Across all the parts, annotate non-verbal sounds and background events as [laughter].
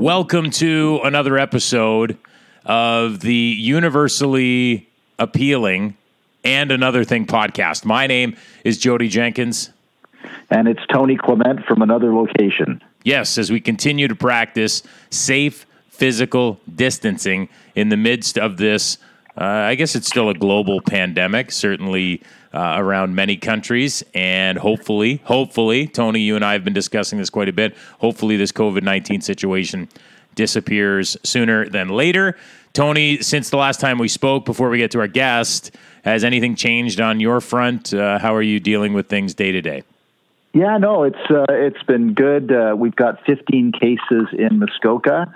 Welcome to another episode of the universally appealing and another thing podcast. My name is Jodie Jenkins. And it's Tony Clement from another location. Yes, as we continue to practice safe physical distancing in the midst of this, uh, I guess it's still a global pandemic, certainly uh, around many countries. And hopefully, hopefully, Tony, you and I have been discussing this quite a bit. Hopefully, this COVID 19 situation disappears sooner than later. Tony, since the last time we spoke, before we get to our guest, has anything changed on your front? Uh, how are you dealing with things day to day? Yeah, no, it's uh, it's been good. Uh, we've got 15 cases in Muskoka.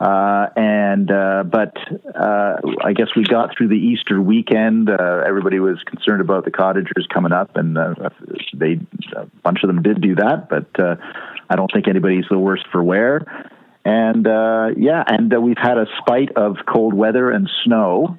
Uh, and uh, but uh, I guess we got through the Easter weekend. Uh, everybody was concerned about the cottagers coming up, and uh, they a bunch of them did do that. But uh, I don't think anybody's the worse for wear. And yeah, and we've had a spite of cold weather and snow.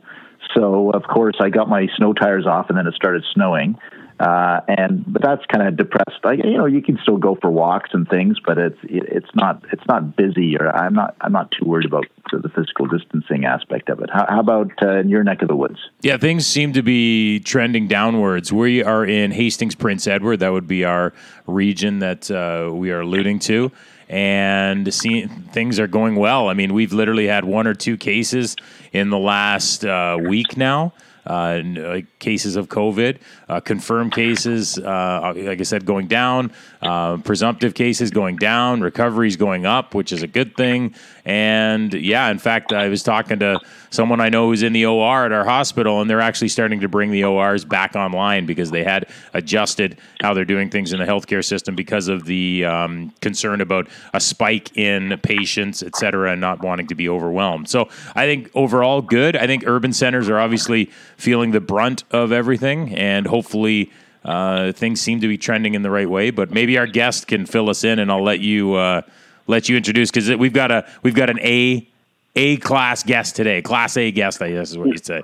So of course I got my snow tires off, and then it started snowing. Uh, and but that's kind of depressed. Like you know, you can still go for walks and things, but it's it, it's not it's not busy, or I'm not I'm not too worried about the physical distancing aspect of it. How, how about uh, in your neck of the woods? Yeah, things seem to be trending downwards. We are in Hastings, Prince Edward. That would be our region that uh, we are alluding to and see, things are going well. I mean, we've literally had one or two cases in the last uh, week now uh, cases of COVID, uh, confirmed cases, uh, like I said, going down, uh, presumptive cases going down, recoveries going up, which is a good thing. And yeah, in fact, I was talking to someone I know who's in the OR at our hospital, and they're actually starting to bring the ORs back online because they had adjusted how they're doing things in the healthcare system because of the um, concern about a spike in patients, et cetera, and not wanting to be overwhelmed. So I think overall, good. I think urban centers are obviously feeling the brunt of everything, and hopefully. Uh, things seem to be trending in the right way, but maybe our guest can fill us in, and I'll let you uh, let you introduce because we've got a we've got an A a class guest today, class A guest. I guess is what you'd say.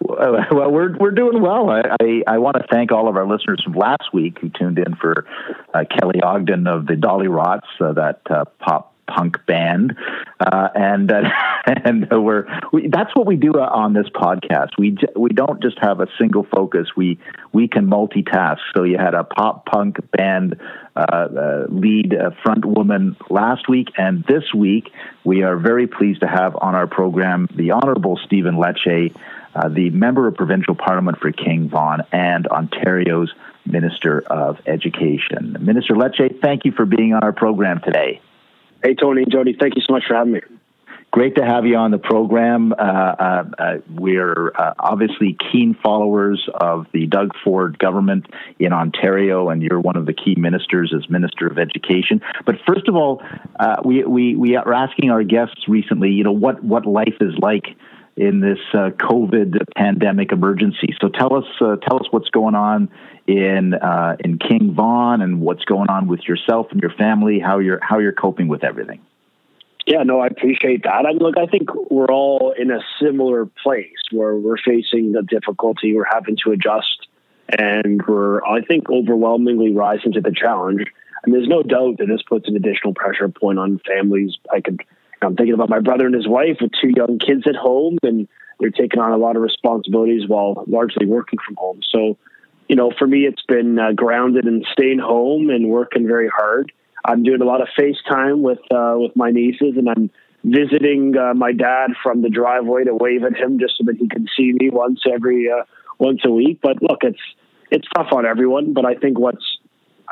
Well, [laughs] we're we're doing well. I, I, I, want to thank all of our listeners from last week who tuned in for uh, Kelly Ogden of the Dollyrots, uh, that uh, pop punk band, uh, and uh, [laughs] and we're we, that's what we do on this podcast. We we don't just have a single focus. We we can multitask. So you had a pop punk band uh, uh lead uh, front woman last week, and this week we are very pleased to have on our program the Honourable Stephen Lecce. Uh, the member of provincial parliament for King Vaughan and Ontario's Minister of Education. Minister Lecce, thank you for being on our program today. Hey, Tony and Jodie, thank you so much for having me. Great to have you on the program. Uh, uh, uh, we're uh, obviously keen followers of the Doug Ford government in Ontario, and you're one of the key ministers as Minister of Education. But first of all, uh, we, we, we are asking our guests recently, you know, what, what life is like in this uh, COVID pandemic emergency. So tell us, tell us what's going on in uh, in King Vaughan and what's going on with yourself and your family, how you're how you're coping with everything. Yeah, no, I appreciate that. I mean, look, I think we're all in a similar place where we're facing the difficulty, we're having to adjust, and we're, I think, overwhelmingly rising to the challenge. And there's no doubt that this puts an additional pressure point on families. I could, I'm thinking about my brother and his wife with two young kids at home, and they're taking on a lot of responsibilities while largely working from home. So you know, for me, it's been uh, grounded and staying home and working very hard. I'm doing a lot of FaceTime with uh, with my nieces, and I'm visiting uh, my dad from the driveway to wave at him just so that he can see me once every uh, once a week. But look, it's it's tough on everyone. But I think what's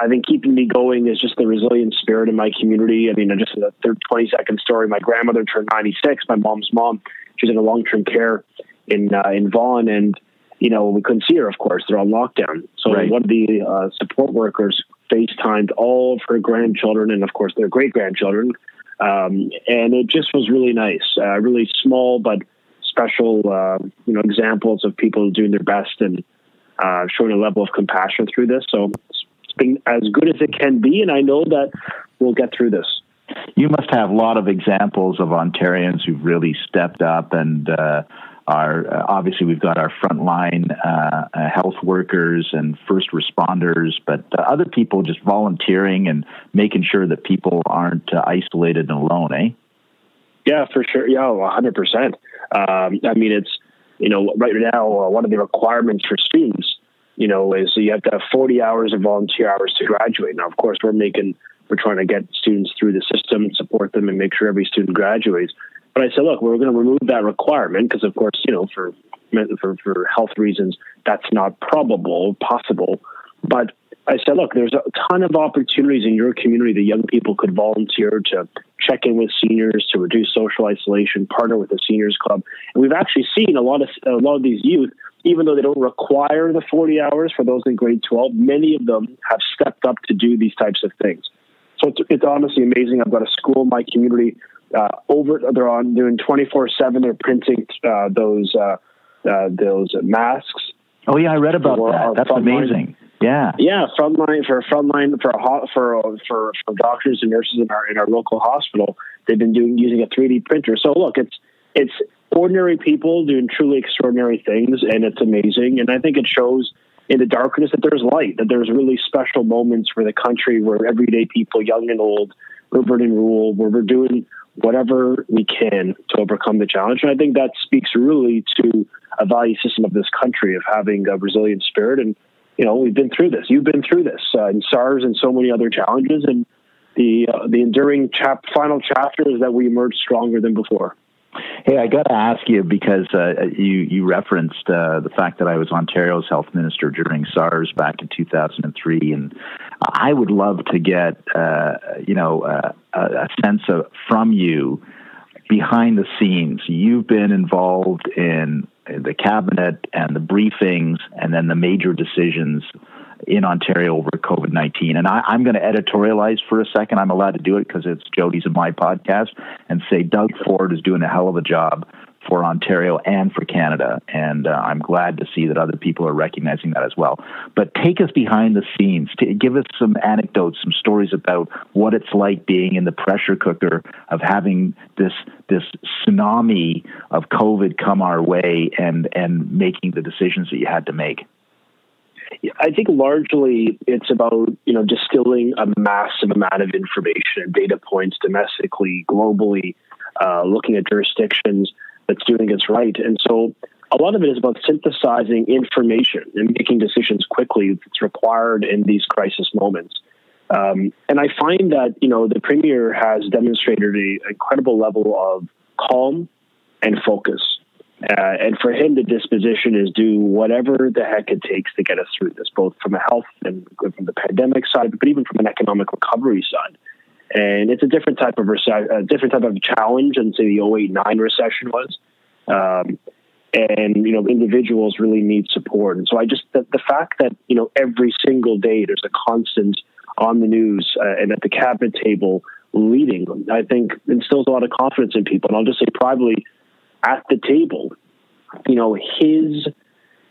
I think keeping me going is just the resilient spirit in my community. I mean, just a third 20 second story. My grandmother turned 96. My mom's mom, she's in a long term care in uh, in Vaughan, and you know, we couldn't see her, of course, they're on lockdown. So right. one of the uh, support workers FaceTimed all of her grandchildren and, of course, their great grandchildren. Um, and it just was really nice, uh, really small but special, uh, you know, examples of people doing their best and uh, showing a level of compassion through this. So it's been as good as it can be, and I know that we'll get through this. You must have a lot of examples of Ontarians who've really stepped up and uh, our uh, obviously we've got our frontline uh, uh, health workers and first responders, but uh, other people just volunteering and making sure that people aren't uh, isolated and alone, eh? Yeah, for sure. Yeah, 100%. Um, I mean, it's, you know, right now, uh, one of the requirements for students, you know, is you have to have 40 hours of volunteer hours to graduate. Now, of course, we're making, we're trying to get students through the system support them and make sure every student graduates. But I said, look, we're going to remove that requirement because, of course, you know, for, for, for health reasons, that's not probable, possible. But I said, look, there's a ton of opportunities in your community that young people could volunteer to check in with seniors to reduce social isolation, partner with the seniors club. And we've actually seen a lot of a lot of these youth, even though they don't require the 40 hours for those in grade 12, many of them have stepped up to do these types of things. So it's, it's honestly amazing. I've got a school in my community uh, over. They're on doing 24 seven. They're printing uh, those uh, uh those masks. Oh yeah, I read about that. That's amazing. Yeah, yeah. Frontline for frontline for for for for doctors and nurses in our in our local hospital. They've been doing using a 3D printer. So look, it's it's ordinary people doing truly extraordinary things, and it's amazing. And I think it shows in the darkness that there's light, that there's really special moments for the country where everyday people, young and old, urban and rural, where we're doing whatever we can to overcome the challenge. And I think that speaks really to a value system of this country of having a resilient spirit and you know, we've been through this. You've been through this uh, in SARS and so many other challenges. And the uh, the enduring chap- final chapter is that we emerge stronger than before. Hey, I got to ask you because uh, you you referenced uh, the fact that I was Ontario's health minister during SARS back in 2003, and I would love to get uh, you know uh, a sense of from you behind the scenes. You've been involved in the cabinet and the briefings and then the major decisions in Ontario over COVID 19. And I, am going to editorialize for a second. I'm allowed to do it because it's Jodie's and my podcast and say Doug Ford is doing a hell of a job for Ontario and for Canada. And uh, I'm glad to see that other people are recognizing that as well. But take us behind the scenes. To give us some anecdotes, some stories about what it's like being in the pressure cooker of having this this tsunami of COVID come our way and and making the decisions that you had to make. I think largely it's about you know distilling a massive amount of information and data points domestically, globally, uh, looking at jurisdictions that's doing its right. And so a lot of it is about synthesizing information and making decisions quickly that's required in these crisis moments. Um, and I find that you know the premier has demonstrated an incredible level of calm and focus. Uh, and for him, the disposition is do whatever the heck it takes to get us through this, both from a health and from the pandemic side, but even from an economic recovery side and it's a different type of rece- a different type of challenge than say the 08 recession was. Um, and you know, individuals really need support. And so I just the, the, fact that you know every single day there's a constant on the news uh, and at the cabinet table leading, I think instills a lot of confidence in people. And I'll just say privately, at the table, you know, his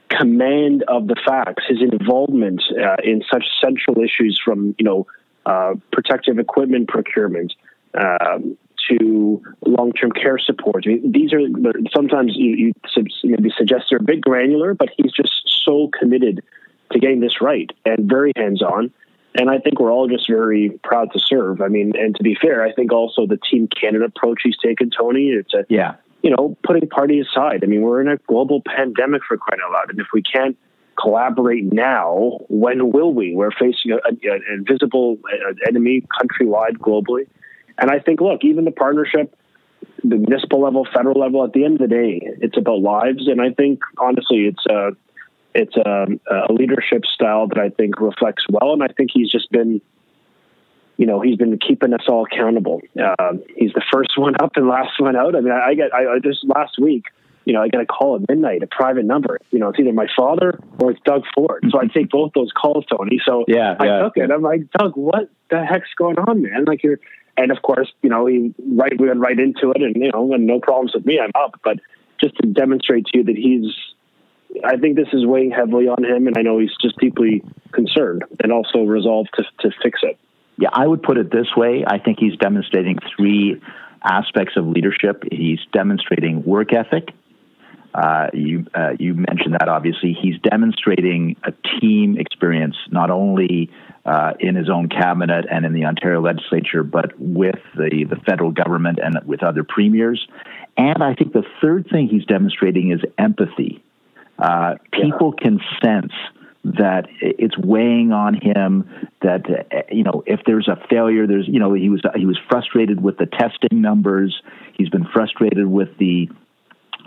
command of the facts, his involvement uh, in such central issues from you know uh, protective equipment procurement, um, to long-term care support. I mean, these are sometimes you, you maybe suggest they're a bit granular, but he's just so committed to getting this right and very hands-on. And I think we're all just very proud to serve. I mean, and to be fair, I think also the Team Canada approach he's taken, Tony, it's a yeah, you know, putting party aside. I mean, we're in a global pandemic for crying out loud, and if we can't collaborate now, when will we? We're facing an invisible uh, enemy countrywide, globally. And I think, look, even the partnership, the municipal level, federal level, at the end of the day, it's about lives. And I think, honestly, it's a, it's a, a leadership style that I think reflects well. And I think he's just been, you know, he's been keeping us all accountable. Um, he's the first one up and last one out. I mean, I, I get, I, just last week, you know, I got a call at midnight, a private number. You know, it's either my father or it's Doug Ford. So I take both those calls, Tony. So yeah, I yeah. took it. I'm like, Doug, what the heck's going on, man? Like you're, and of course, you know, he right we went right into it, and you know, and no problems with me. I'm up, but just to demonstrate to you that he's. I think this is weighing heavily on him, and I know he's just deeply concerned and also resolved to, to fix it. Yeah, I would put it this way. I think he's demonstrating three aspects of leadership. He's demonstrating work ethic, uh, you uh, you mentioned that obviously he's demonstrating a team experience, not only uh, in his own cabinet and in the Ontario legislature, but with the, the federal government and with other premiers. And I think the third thing he's demonstrating is empathy. Uh, people yeah. can sense that it's weighing on him that uh, you know if there's a failure there's you know he was he was frustrated with the testing numbers he's been frustrated with the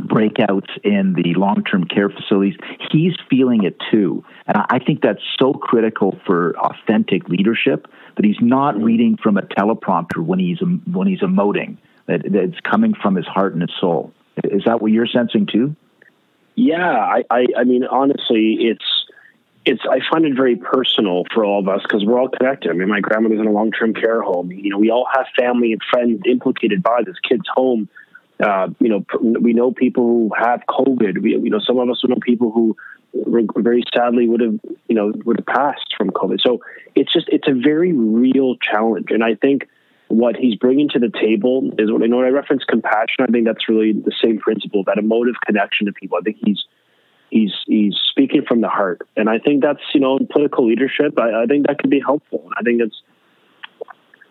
breakouts in the long term care facilities. He's feeling it too. And I think that's so critical for authentic leadership that he's not reading from a teleprompter when he's, when he's emoting, that, that it's coming from his heart and his soul. Is that what you're sensing too? Yeah, I, I, I mean, honestly, it's it's I find it very personal for all of us because we're all connected. I mean, my grandmother's in a long term care home. You know, we all have family and friends implicated by this kid's home uh, you know, we know people who have COVID. We, you know, some of us know people who very sadly would have, you know, would have passed from COVID. So it's just, it's a very real challenge. And I think what he's bringing to the table is what I know when I reference compassion, I think that's really the same principle, that emotive connection to people. I think he's, he's, he's speaking from the heart. And I think that's, you know, in political leadership, I, I think that could be helpful. I think it's,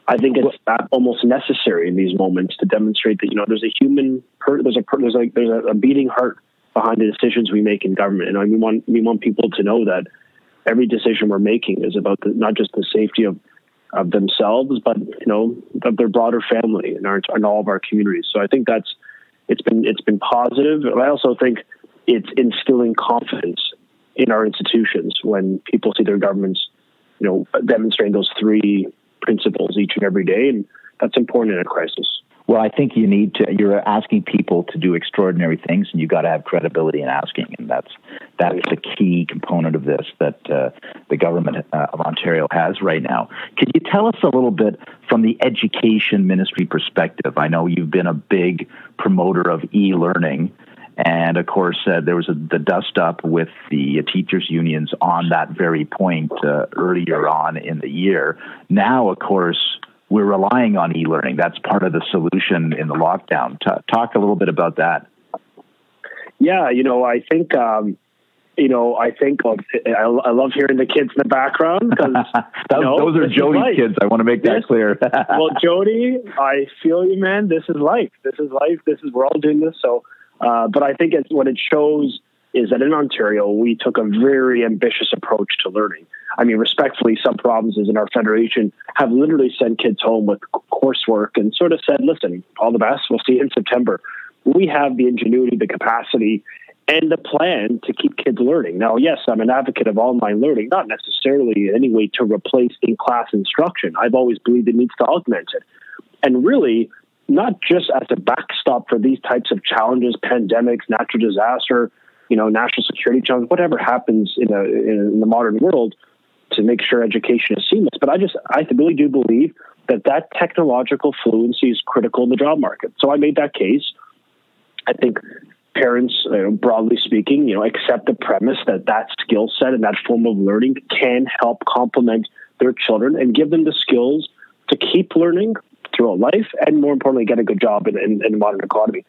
I think it's almost necessary in these moments to demonstrate that you know there's a human per, there's a there's a there's a, beating heart behind the decisions we make in government, and I we want we want people to know that every decision we're making is about the, not just the safety of of themselves, but you know of their broader family and our and all of our communities. So I think that's it's been it's been positive. I also think it's instilling confidence in our institutions when people see their governments, you know, demonstrating those three principles each and every day, and that's important in a crisis. Well, I think you need to. You're asking people to do extraordinary things, and you got to have credibility in asking, and that's that's the key component of this that uh, the government uh, of Ontario has right now. Could you tell us a little bit from the education ministry perspective? I know you've been a big promoter of e-learning. And of course, uh, there was a, the dust up with the teachers' unions on that very point uh, earlier on in the year. Now, of course, we're relying on e learning. That's part of the solution in the lockdown. T- talk a little bit about that. Yeah, you know, I think. Um, you know, I think well, I, I, love hearing the kids in the background because [laughs] you know, those are Jodie's kids. I want to make that this, clear. well, Jodie, I feel you, man. This is life. This is life. This is we're all doing this. So uh, but I think what it shows is that in Ontario, we took a very ambitious approach to learning. I mean, respectfully, some provinces in our federation have literally sent kids home with coursework and sort of said, listen, all the best. We'll see you in September. We have the ingenuity, the capacity, and the plan to keep kids learning. Now, yes, I'm an advocate of online learning, not necessarily in any way to replace in class instruction. I've always believed it needs to augment it. And really, not just as a backstop for these types of challenges, pandemics, natural disaster, you know, national security challenges, whatever happens in, a, in the modern world to make sure education is seamless. But I just, I really do believe that that technological fluency is critical in the job market. So I made that case. I think parents, broadly speaking, you know, accept the premise that that skill set and that form of learning can help complement their children and give them the skills to keep learning throughout life, and more importantly, get a good job in, in, in the modern economy.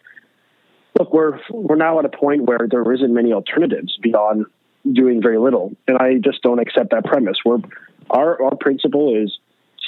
Look, we're we're now at a point where there isn't many alternatives beyond doing very little, and I just don't accept that premise. We're our our principle is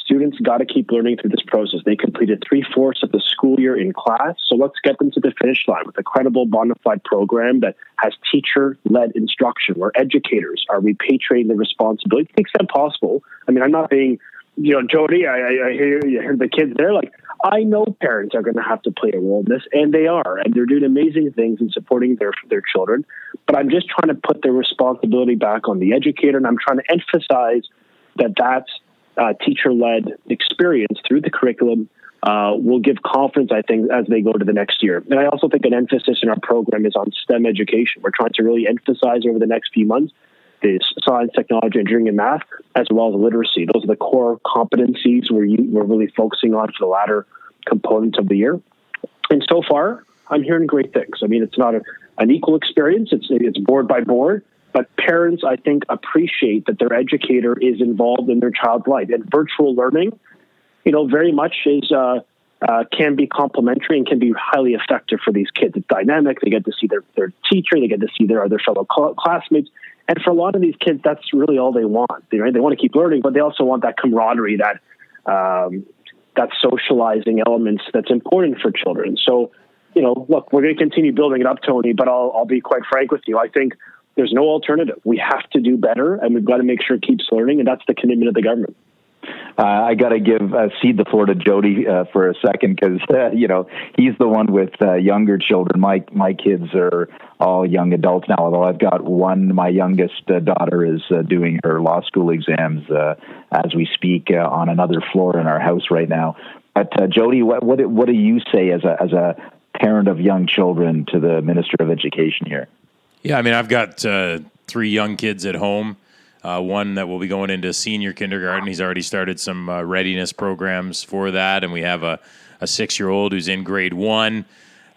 students got to keep learning through this process. They completed three fourths of the school year in class, so let's get them to the finish line with a credible, bona fide program that has teacher led instruction, where educators are repatriating the responsibility to the extent possible. I mean, I'm not being you know, Jodie, I, I hear you hear the kids there. Like, I know parents are going to have to play a role in this, and they are, and they're doing amazing things in supporting their their children. But I'm just trying to put the responsibility back on the educator, and I'm trying to emphasize that that's uh, teacher led experience through the curriculum uh, will give confidence, I think, as they go to the next year. And I also think an emphasis in our program is on STEM education. We're trying to really emphasize over the next few months science, technology, engineering, and math, as well as literacy. Those are the core competencies we're, we're really focusing on for the latter components of the year. And so far, I'm hearing great things. I mean, it's not a, an equal experience, it's, it's board by board, but parents, I think, appreciate that their educator is involved in their child's life. And virtual learning, you know, very much is. Uh, uh, can be complementary and can be highly effective for these kids. It's dynamic. They get to see their, their teacher. They get to see their other fellow classmates And for a lot of these kids, that's really all they want. They, want to keep learning, but they also want that camaraderie, that um, that socializing elements that's important for children. So, you know, look, we're going to continue building it up, Tony. But I'll, I'll be quite frank with you. I think there's no alternative. We have to do better, and we've got to make sure it keeps learning, and that's the commitment of the government. Uh, I got to give uh, the floor to Jodie uh, for a second because [laughs] uh, you know he's the one with uh, younger children. My my kids are all young adults now. Although I've got one, my youngest uh, daughter is doing her law school exams as we speak on another floor in our house right now. But Jodie, what, what what do you say as a as a parent of young children to the Minister of Education here? Yeah, I mean I've got three young kids at home uh, one that will be going into senior kindergarten. He's already started some uh, readiness programs for that, and we have a, a six year old who's in grade one.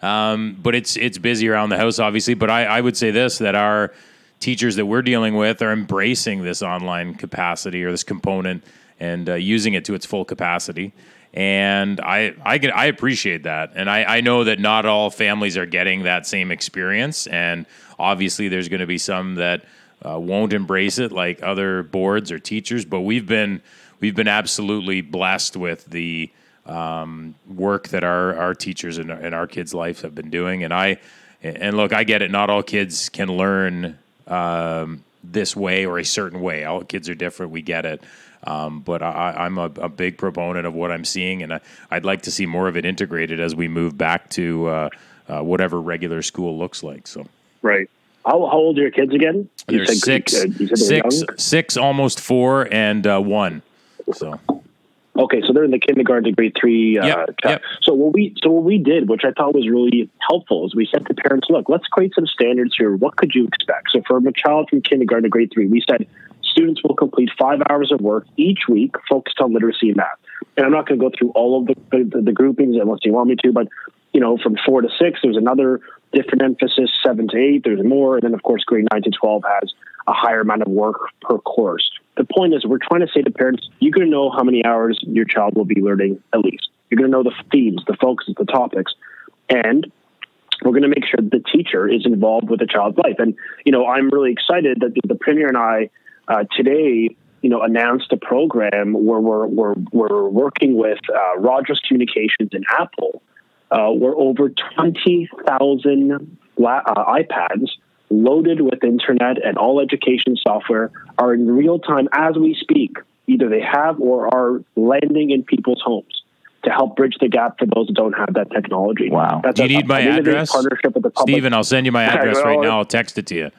Um, but it's it's busy around the house, obviously. But I, I would say this that our teachers that we're dealing with are embracing this online capacity or this component and uh, using it to its full capacity. And I I get I appreciate that, and I, I know that not all families are getting that same experience, and obviously there's going to be some that uh, won't embrace it like other boards or teachers. But we've been we've been absolutely blessed with the um, work that our our teachers and, and our kids' life have been doing. And I and look, I get it. Not all kids can learn um, this way or a certain way. All kids are different. We get it. Um, but I, am a, a, big proponent of what I'm seeing, and I, would like to see more of it integrated as we move back to uh, uh, whatever regular school looks like. So, right. How, how old are your kids again? You They're six, uh, six, six, almost four, and uh, one. So. Okay, so they're in the kindergarten to grade three. Uh, yep, yep. So what we so what we did, which I thought was really helpful, is we said to parents, "Look, let's create some standards here. What could you expect?" So for a child from kindergarten to grade three, we said students will complete five hours of work each week focused on literacy and math. And I'm not going to go through all of the, the, the groupings unless you want me to, but you know, from four to six, there's another different emphasis, seven to eight, there's more. And then, of course, grade nine to 12 has a higher amount of work per course. The point is, we're trying to say to parents, you're going to know how many hours your child will be learning at least. You're going to know the themes, the focuses, the topics. And we're going to make sure the teacher is involved with the child's life. And, you know, I'm really excited that the Premier and I uh, today, you know, announced a program where we're, we're, we're working with uh, Rogers Communications and Apple uh, where over 20,000 uh, iPads loaded with internet and all education software are in real time as we speak. Either they have or are landing in people's homes to help bridge the gap for those that don't have that technology. Wow. That's Do you a, need my address? Partnership with the public. Stephen, I'll send you my [laughs] address right now. I'll text it to you.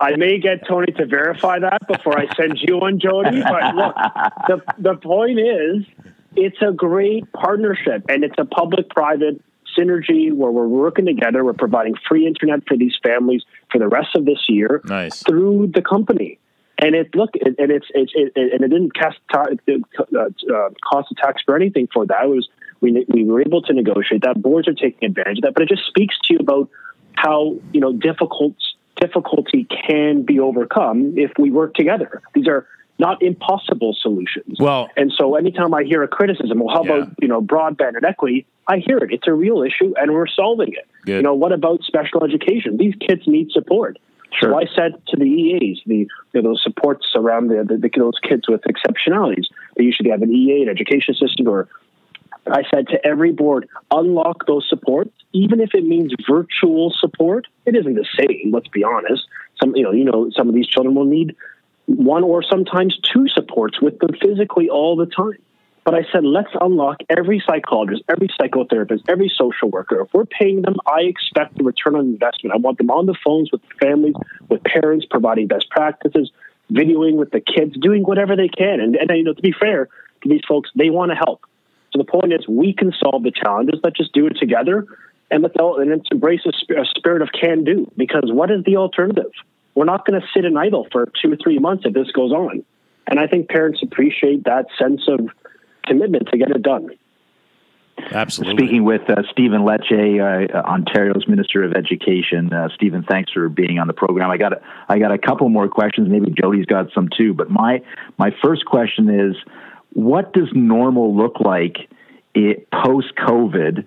I may get Tony to verify that before I send you one, Jodie. But look, the, the point is it's a great partnership and it's a public private synergy where we're working together. We're providing free internet for these families for the rest of this year nice. through the company. And it look, it, and it's, it's it, and it didn't cost, uh, uh, cost a tax for anything for that. It was we we were able to negotiate that. Boards are taking advantage of that, but it just speaks to you about how you know difficult difficulty can be overcome if we work together. These are not impossible solutions. Well, and so anytime I hear a criticism, well, how yeah. about you know broadband and equity? I hear it. It's a real issue, and we're solving it. Good. You know, what about special education? These kids need support. Sure. So I said to the EAs, the you know, those supports around the, the, the, those kids with exceptionalities, they usually have an EA, an education assistant, or I said to every board, unlock those supports, even if it means virtual support. It isn't the same. Let's be honest. Some you know you know some of these children will need one or sometimes two supports with them physically all the time. But I said, let's unlock every psychologist, every psychotherapist, every social worker. If we're paying them, I expect the return on investment. I want them on the phones with families, with parents, providing best practices, videoing with the kids, doing whatever they can. And, and you know, to be fair to these folks, they want to help. So the point is, we can solve the challenges. Let's just do it together, and let's, and let's embrace a, a spirit of can do. Because what is the alternative? We're not going to sit in idle for two or three months if this goes on. And I think parents appreciate that sense of commitment to get it done. Absolutely. Speaking with uh, Stephen Lecce, uh, Ontario's Minister of Education. Uh, Stephen, thanks for being on the program. I got a, I got a couple more questions. Maybe Jodie's got some too. But my my first question is, what does normal look like post COVID?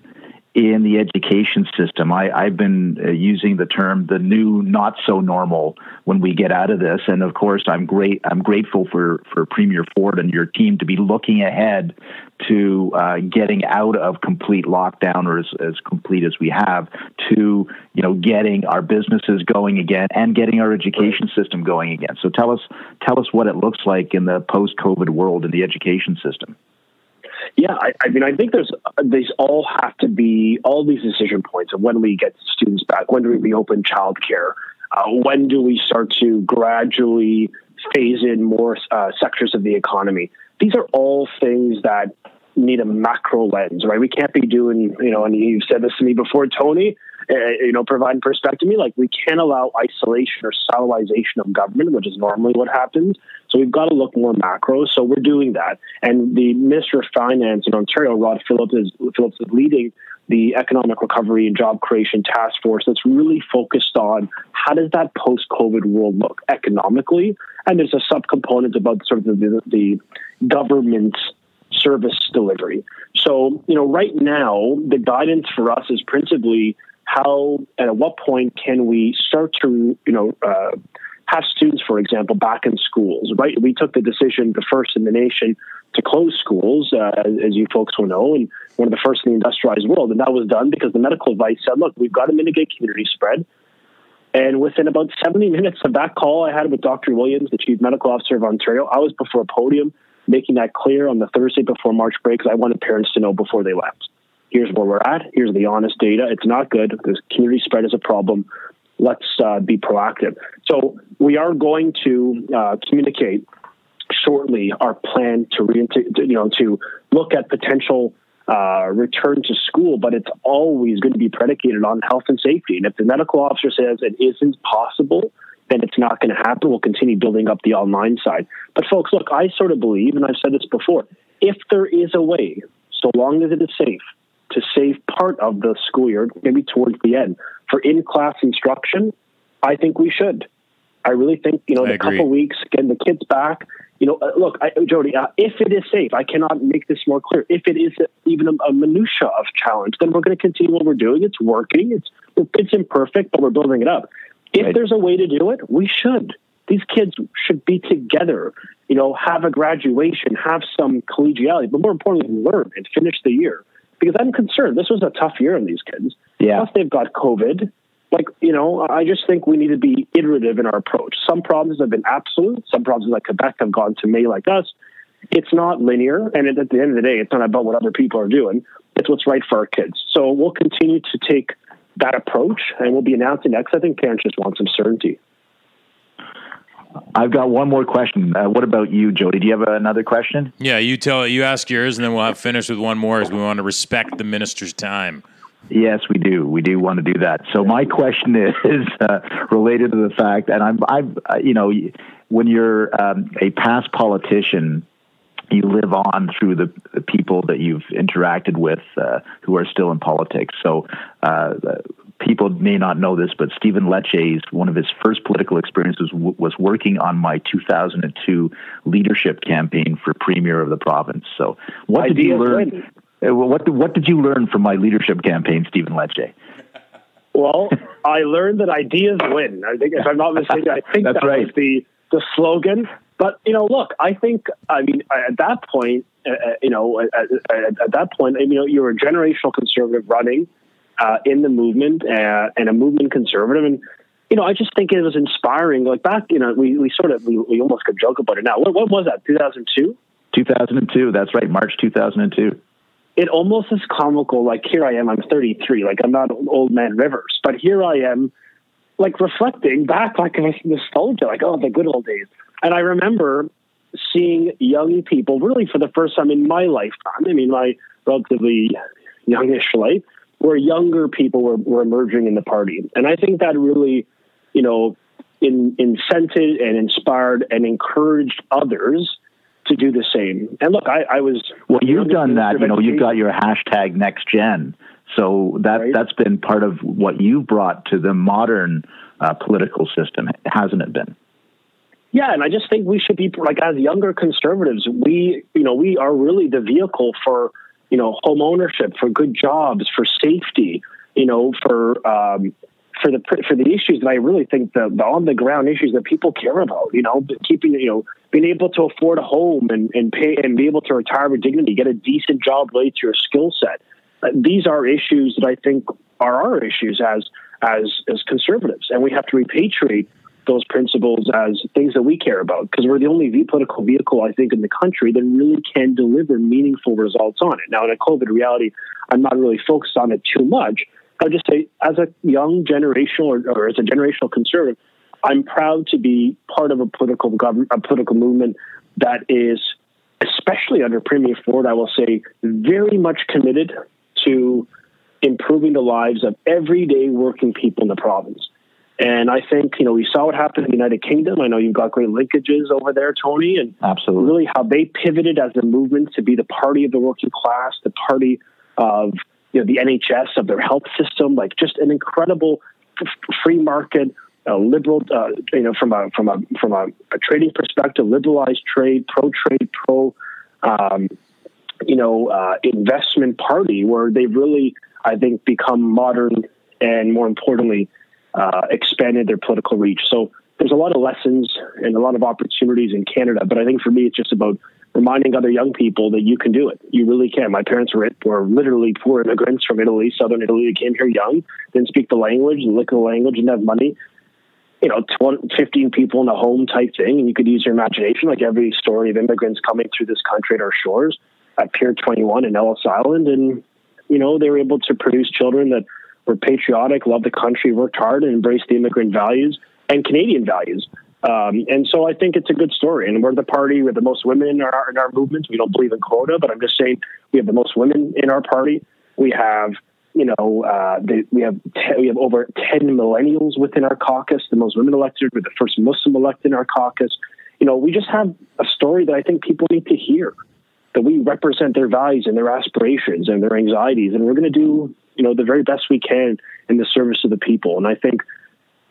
In the education system. I, have been uh, using the term the new not so normal when we get out of this. And of course, I'm great. I'm grateful for for Premier Ford and your team to be looking ahead to uh, getting out of complete lockdown or as, as complete as we have to you know getting our businesses going again and getting our education system going again. So tell us tell us what it looks like in the post COVID world in the education system. Yeah, I, I, mean, I think there's these all have to be all these decision points of when we get students back, when do we reopen childcare, uh, when do we start to gradually phase in more uh, sectors of the economy. These are all things that need a macro lens, right? We can't be doing, you know, and you've said this to me before, Tony. Uh, you know, providing perspective to me, like we can't allow isolation or siloization of government, which is normally what happens. So we've got to look more macro. So we're doing that. And the Minister of Finance in Ontario, Rod Phillips, is, Phillips is leading the Economic Recovery and Job Creation Task Force that's really focused on how does that post-COVID world look economically, and there's a subcomponent about sort of the, the government service delivery. So, you know, right now, the guidance for us is principally how and at what point can we start to, you know, uh, have students, for example, back in schools, right? We took the decision, the first in the nation, to close schools, uh, as you folks will know, and one of the first in the industrialized world. And that was done because the medical advice said, look, we've got to mitigate community spread. And within about 70 minutes of that call I had with Dr. Williams, the Chief Medical Officer of Ontario, I was before a podium making that clear on the Thursday before March break because I wanted parents to know before they left. Here's where we're at. Here's the honest data. It's not good. The community spread is a problem let's uh, be proactive. So we are going to uh, communicate shortly our plan to, reintegrate, you know, to look at potential uh, return to school, but it's always going to be predicated on health and safety. And if the medical officer says it isn't possible, then it's not going to happen. We'll continue building up the online side. But folks, look, I sort of believe, and I've said this before, if there is a way, so long as it is safe, to save part of the school year, maybe towards the end, for in class instruction, I think we should. I really think, you know, in a couple weeks, getting the kids back, you know, uh, look, I, Jodie, uh, if it is safe, I cannot make this more clear. If it is even a, a minutia of challenge, then we're going to continue what we're doing. It's working. It's it's imperfect, but we're building it up. If right. there's a way to do it, we should. These kids should be together. You know, have a graduation, have some collegiality, but more importantly, learn and finish the year because I'm concerned. This was a tough year on these kids. Yeah. Plus, they've got COVID. Like, you know, I just think we need to be iterative in our approach. Some provinces have been absolute. Some provinces like Quebec have gone to May like us. It's not linear. And at the end of the day, it's not about what other people are doing. It's what's right for our kids. So we'll continue to take that approach and we'll be announcing next. I think parents just want some certainty. I've got one more question. Uh, what about you, Jodie? Do you have another question? Yeah, you tell you ask yours, and then we'll have finished with one more, as we want to respect the minister's time. Yes, we do. We do want to do that. So my question [laughs] is uh, related to the fact, and I'm, I've, uh, you know, when you're um, a past politician, you live on through the, the people that you've interacted with uh, who are still in politics. So uh, people may not know this, but Stephen Lecce, one of his first political experiences w- was working on my 2002 leadership campaign for premier of the province. So, what did you learn? Uh, what what did you learn from my leadership campaign, Stephen Lecce? Well, I learned that ideas win. I think, if I'm not mistaken, I think [laughs] That's that right. was the the slogan. But you know, look, I think I mean at that point, uh, uh you know, at, at, at, that point, you know, you're a generational conservative running uh, in the movement uh, and a movement conservative, and you know, I just think it was inspiring. Like back, you know, we, we sort of we, we almost could joke about it now. What, what was that? 2002. 2002. That's right, March 2002 it almost is comical. Like here I am, I'm 33. Like I'm not an old man Rivers, but here I am, like reflecting back, like nostalgia, like oh the good old days. And I remember seeing young people really for the first time in my lifetime. I mean, my relatively youngish life, where younger people were, were emerging in the party, and I think that really, you know, in, incented and inspired and encouraged others to do the same. And look, I, I was well. You've done that. You know, you've got your hashtag next gen. So that right. that's been part of what you've brought to the modern uh, political system, hasn't it been? Yeah, and I just think we should be like as younger conservatives, we you know we are really the vehicle for you know, home ownership, for good jobs, for safety, you know, for um, for the for the issues that I really think the, the on the ground issues that people care about. You know, keeping you know being able to afford a home and, and pay and be able to retire with dignity, get a decent job related to your skill set. Uh, these are issues that I think are our issues as as as conservatives, and we have to repatriate those principles as things that we care about because we're the only political vehicle I think in the country that really can deliver meaningful results on it. Now, in a COVID reality, I'm not really focused on it too much. I'll just say, as a young generational or, or as a generational conservative, I'm proud to be part of a political government, a political movement that is, especially under Premier Ford, I will say, very much committed to improving the lives of everyday working people in the province. And I think, you know, we saw what happened in the United Kingdom. I know you've got great linkages over there, Tony, and absolutely really how they pivoted as a movement to be the party of the working class, the party of you know the NHS, of their health system, like just an incredible f- free market, uh, liberal, uh, you know, from a from a from a, a trading perspective, liberalized trade, pro trade, pro, um, you know, uh, investment party where they've really, I think, become modern and more importantly, uh, expanded their political reach. So there's a lot of lessons and a lot of opportunities in Canada. But I think for me, it's just about reminding other young people that you can do it. You really can. My parents were, were literally poor immigrants from Italy, southern Italy. They came here young, didn't speak the language, didn't look the language, didn't have money. You know, 20, 15 people in a home type thing, and you could use your imagination, like every story of immigrants coming through this country at our shores at Pier 21 in Ellis Island. And, you know, they were able to produce children that were patriotic, loved the country, worked hard, and embraced the immigrant values and Canadian values. Um, and so I think it's a good story. And we're the party with the most women in our in our movement. We don't believe in quota, but I'm just saying we have the most women in our party. We have you know uh, the, we have we have over ten millennials within our caucus. The most women elected. We're the first Muslim elected in our caucus. You know, we just have a story that I think people need to hear. That we represent their values and their aspirations and their anxieties, and we're going to do you know the very best we can in the service of the people. And I think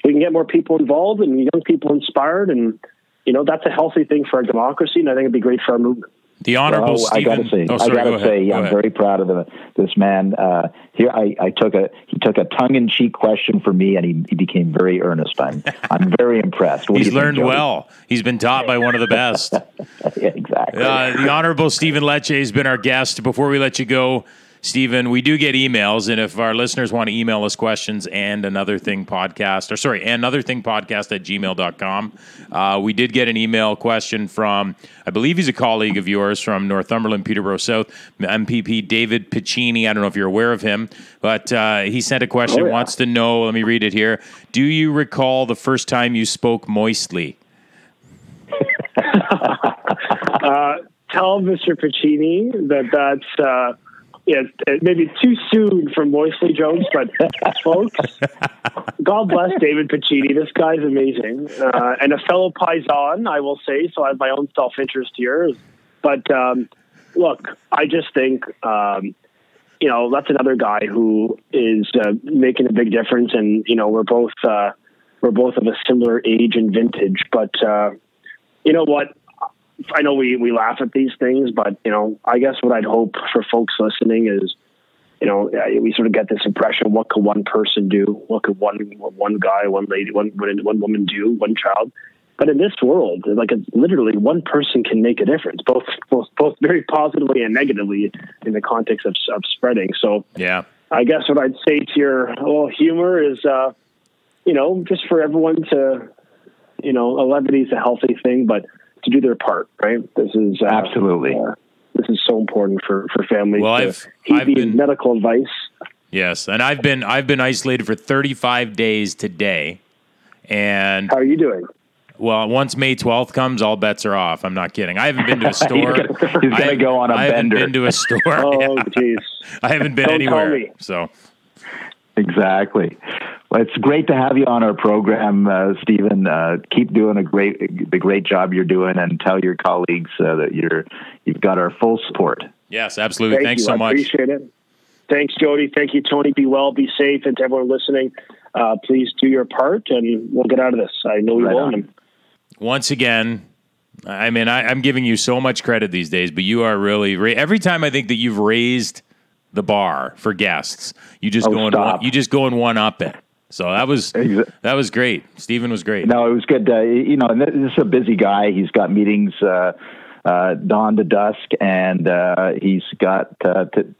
we can get more people involved and young people inspired, and you know that's a healthy thing for our democracy, and I think it'd be great for our movement. The honorable well, Stephen. I got to say, oh, sorry, I got to say, I'm very proud of the, this man. Uh, here, I, I, took a he took a tongue in cheek question for me, and he, he became very earnest. I'm I'm very [laughs] impressed. What He's learned think, well. He's been taught by one of the best. [laughs] yeah, exactly. Uh, the honorable Stephen Lecce has been our guest. Before we let you go, Stephen, we do get emails, and if our listeners want to email us questions and another thing podcast, or sorry, another thing podcast at gmail.com, uh, we did get an email question from, I believe he's a colleague of yours from Northumberland, Peterborough South, MPP David Piccini. I don't know if you're aware of him, but uh, he sent a question, oh, yeah. wants to know, let me read it here. Do you recall the first time you spoke moistly? [laughs] uh, tell Mr. Piccini that that's uh, yeah, maybe too soon for Moisley Jones, but [laughs] folks, God bless David Piccini. This guy's amazing. Uh, and a fellow Paisan, I will say, so I have my own self interest here. But um, look, I just think, um, you know, that's another guy who is uh, making a big difference. And, you know, we're both, uh, we're both of a similar age and vintage. But, uh, you know what? I know we, we laugh at these things, but you know, I guess what I'd hope for folks listening is, you know, we sort of get this impression: what could one person do? What could one one guy, one lady, one one woman do? One child. But in this world, like it's literally one person can make a difference, both both both very positively and negatively in the context of, of spreading. So yeah, I guess what I'd say to your little humor is, uh, you know, just for everyone to, you know, a levity is a healthy thing, but to do their part, right? This is uh, absolutely. Uh, this is so important for for families. Well, to I've, I've been, medical advice. Yes, and I've been I've been isolated for 35 days today. And how are you doing? Well, once May 12th comes, all bets are off. I'm not kidding. I haven't been to a [laughs] store. He's going to go on a I bender. I haven't been to a store. [laughs] oh, jeez. [laughs] I haven't been Don't anywhere. So Exactly. Well, it's great to have you on our program, uh, Stephen. Uh, keep doing a great, the great job you're doing, and tell your colleagues uh, that you're you've got our full support. Yes, absolutely. Thank Thanks you. so I much. Appreciate it. Thanks, Jodie. Thank you, Tony. Be well, be safe, and to everyone listening, uh, please do your part, and we'll get out of this. I know we right will. Once again, I mean, I, I'm giving you so much credit these days, but you are really ra- every time I think that you've raised the bar for guests, you just Oh, go and stop. one, you just go and one up it. So that was that was great. Stephen was great. No, it was good. Uh, you know, and this is a busy guy. He's got meetings uh, uh, dawn to dusk, and uh, he's got, uh, to,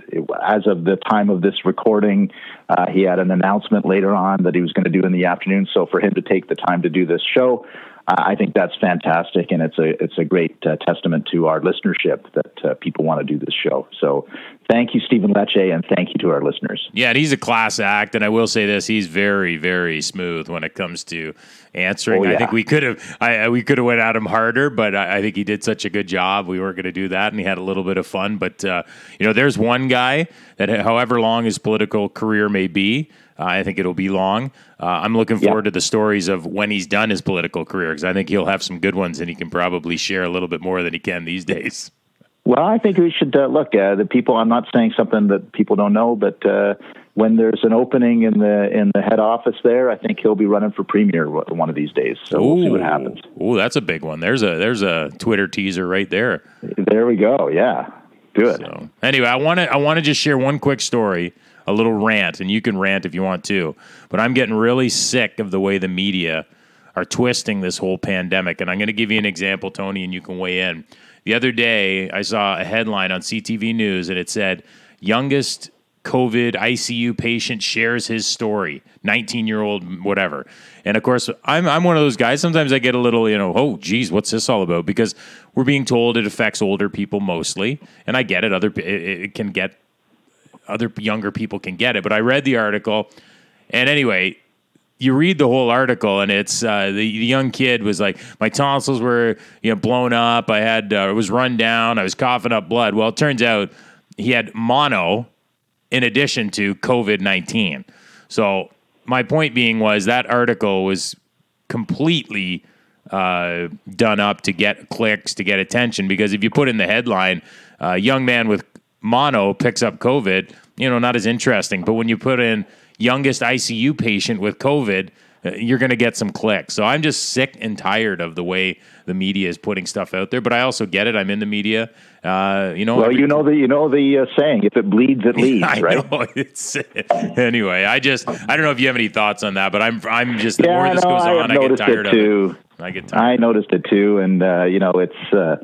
as of the time of this recording, uh, he had an announcement later on that he was going to do in the afternoon. So for him to take the time to do this show, I think that's fantastic, and it's a it's a great uh, testament to our listenership that uh, people want to do this show. So thank you, Stephen Lecce, and thank you to our listeners. Yeah, and he's a class act, and I will say this: he's very, very smooth when it comes to answering. Oh, I think we could have, I, we could have went at him harder, but I, I think he did such a good job. We weren't going to do that, and he had a little bit of fun. But uh, you know, there's one guy that, however long his political career may be, uh, I think it'll be long. Uh, I'm looking Yeah. forward to the stories of when he's done his political career because I think he'll have some good ones, and he can probably share a little bit more than he can these days. Well, I think we should uh, look. Uh, the people. I'm not saying something that people don't know, but uh, when there's an opening in the in the head office there, I think he'll be running for premier one of these days. So we'll see what happens. Ooh, that's a big one. There's a there's a Twitter teaser right there. There we go. Yeah, good. So anyway, I want to I want to just share one quick story, a little rant, and you can rant if you want to. But I'm getting really sick of the way the media are twisting this whole pandemic, and I'm going to give you an example, Tony, and you can weigh in. The other day, I saw a headline on CTV News, and it said, "Youngest COVID ICU patient shares his story." 19 year old, whatever. And of course, I'm I'm one of those guys. Sometimes I get a little, you know, oh, geez, what's this all about? Because we're being told it affects older people mostly, and I get it. Other it, it can get other younger people can get it. But I read the article, and anyway, you read the whole article, and it's uh, the, the young kid was like, my tonsils were you know blown up. I had uh, it was run down. I was coughing up blood. Well, it turns out he had mono in addition to COVID nineteen. So my point being was that article was completely uh, done up to get clicks, to get attention. Because if you put in the headline, uh, young man with mono picks up COVID, you know, not as interesting. But when you put in youngest ICU patient with COVID, uh, you're going to get some clicks. So I'm just sick and tired of the way the media is putting stuff out there. But I also get it. I'm in the media. Uh, you know, Well, every- you know the you know the uh, saying: if it bleeds, it [laughs] leads. I right? know [laughs] it's anyway. I just I don't know if you have any thoughts on that, but I'm I'm just the Yeah, more this no, goes I on, I get tired it of too. it. I get tired. I noticed it too, and uh, you know, it's uh,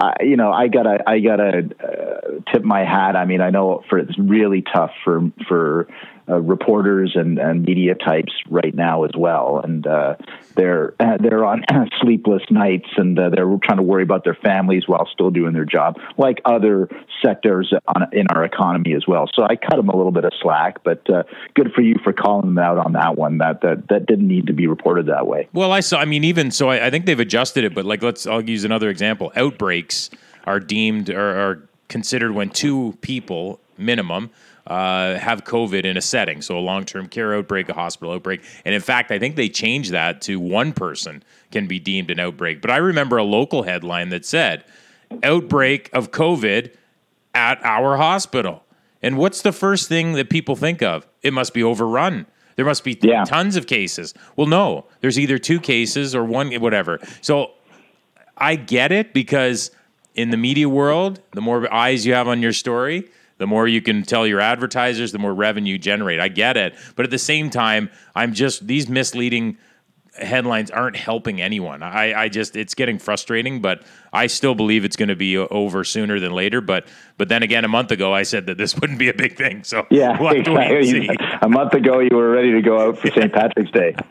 I, you know, I gotta I gotta uh, tip my hat. I mean, I know for it's really tough for for uh, reporters and, and media types right now as well, and uh, they're [clears throat] they're on [clears throat] sleepless nights, and uh, they're trying to worry about their families while still doing their job, like other sectors on, in our economy as well. So I cut them a little bit of slack, but uh, good for you for calling them out on that one. That that that didn't need to be reported that way. Well, I saw. I mean, even so, I, I think they've adjusted it. But like, let's. I'll use another example. Outbreaks are deemed or are considered when two people minimum uh, have COVID in a setting. So a long-term care outbreak, a hospital outbreak, and in fact, I think they changed that to one person can be deemed an outbreak. But I remember a local headline that said, "Outbreak of COVID at our hospital." And what's the first thing that people think of? It must be overrun. There must be Yeah. tons of cases. Well, no, there's either two cases or one, whatever. So I get it because in the media world, the more eyes you have on your story, the more you can tell your advertisers, the more revenue you generate. I get it. But at the same time, I'm just, these misleading headlines aren't helping anyone. I, I just, it's getting frustrating, but I still believe it's going to be over sooner than later. But, but then again, a month ago, I said that this [laughs] wouldn't be a big thing. So [laughs] Yeah, we'll have to wait and see. exactly. A month ago, you were ready to go out for St. Patrick's Day. [laughs]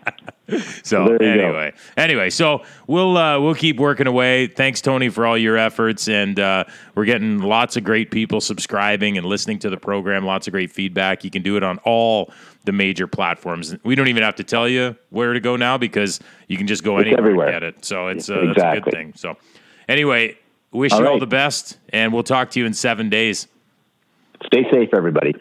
So you go. anyway, anyway, so we'll uh, we'll keep working away. Thanks, Tony, for all your efforts, and uh, we're getting lots of great people subscribing and listening to the program. Lots of great feedback. You can do it on all the major platforms. We don't even have to tell you where to go now because you can just go anywhere everywhere. and get it. So it's, uh, it's a good Exactly. thing. So anyway, wish All you all the best, and we'll talk to you in seven days. Stay safe, everybody.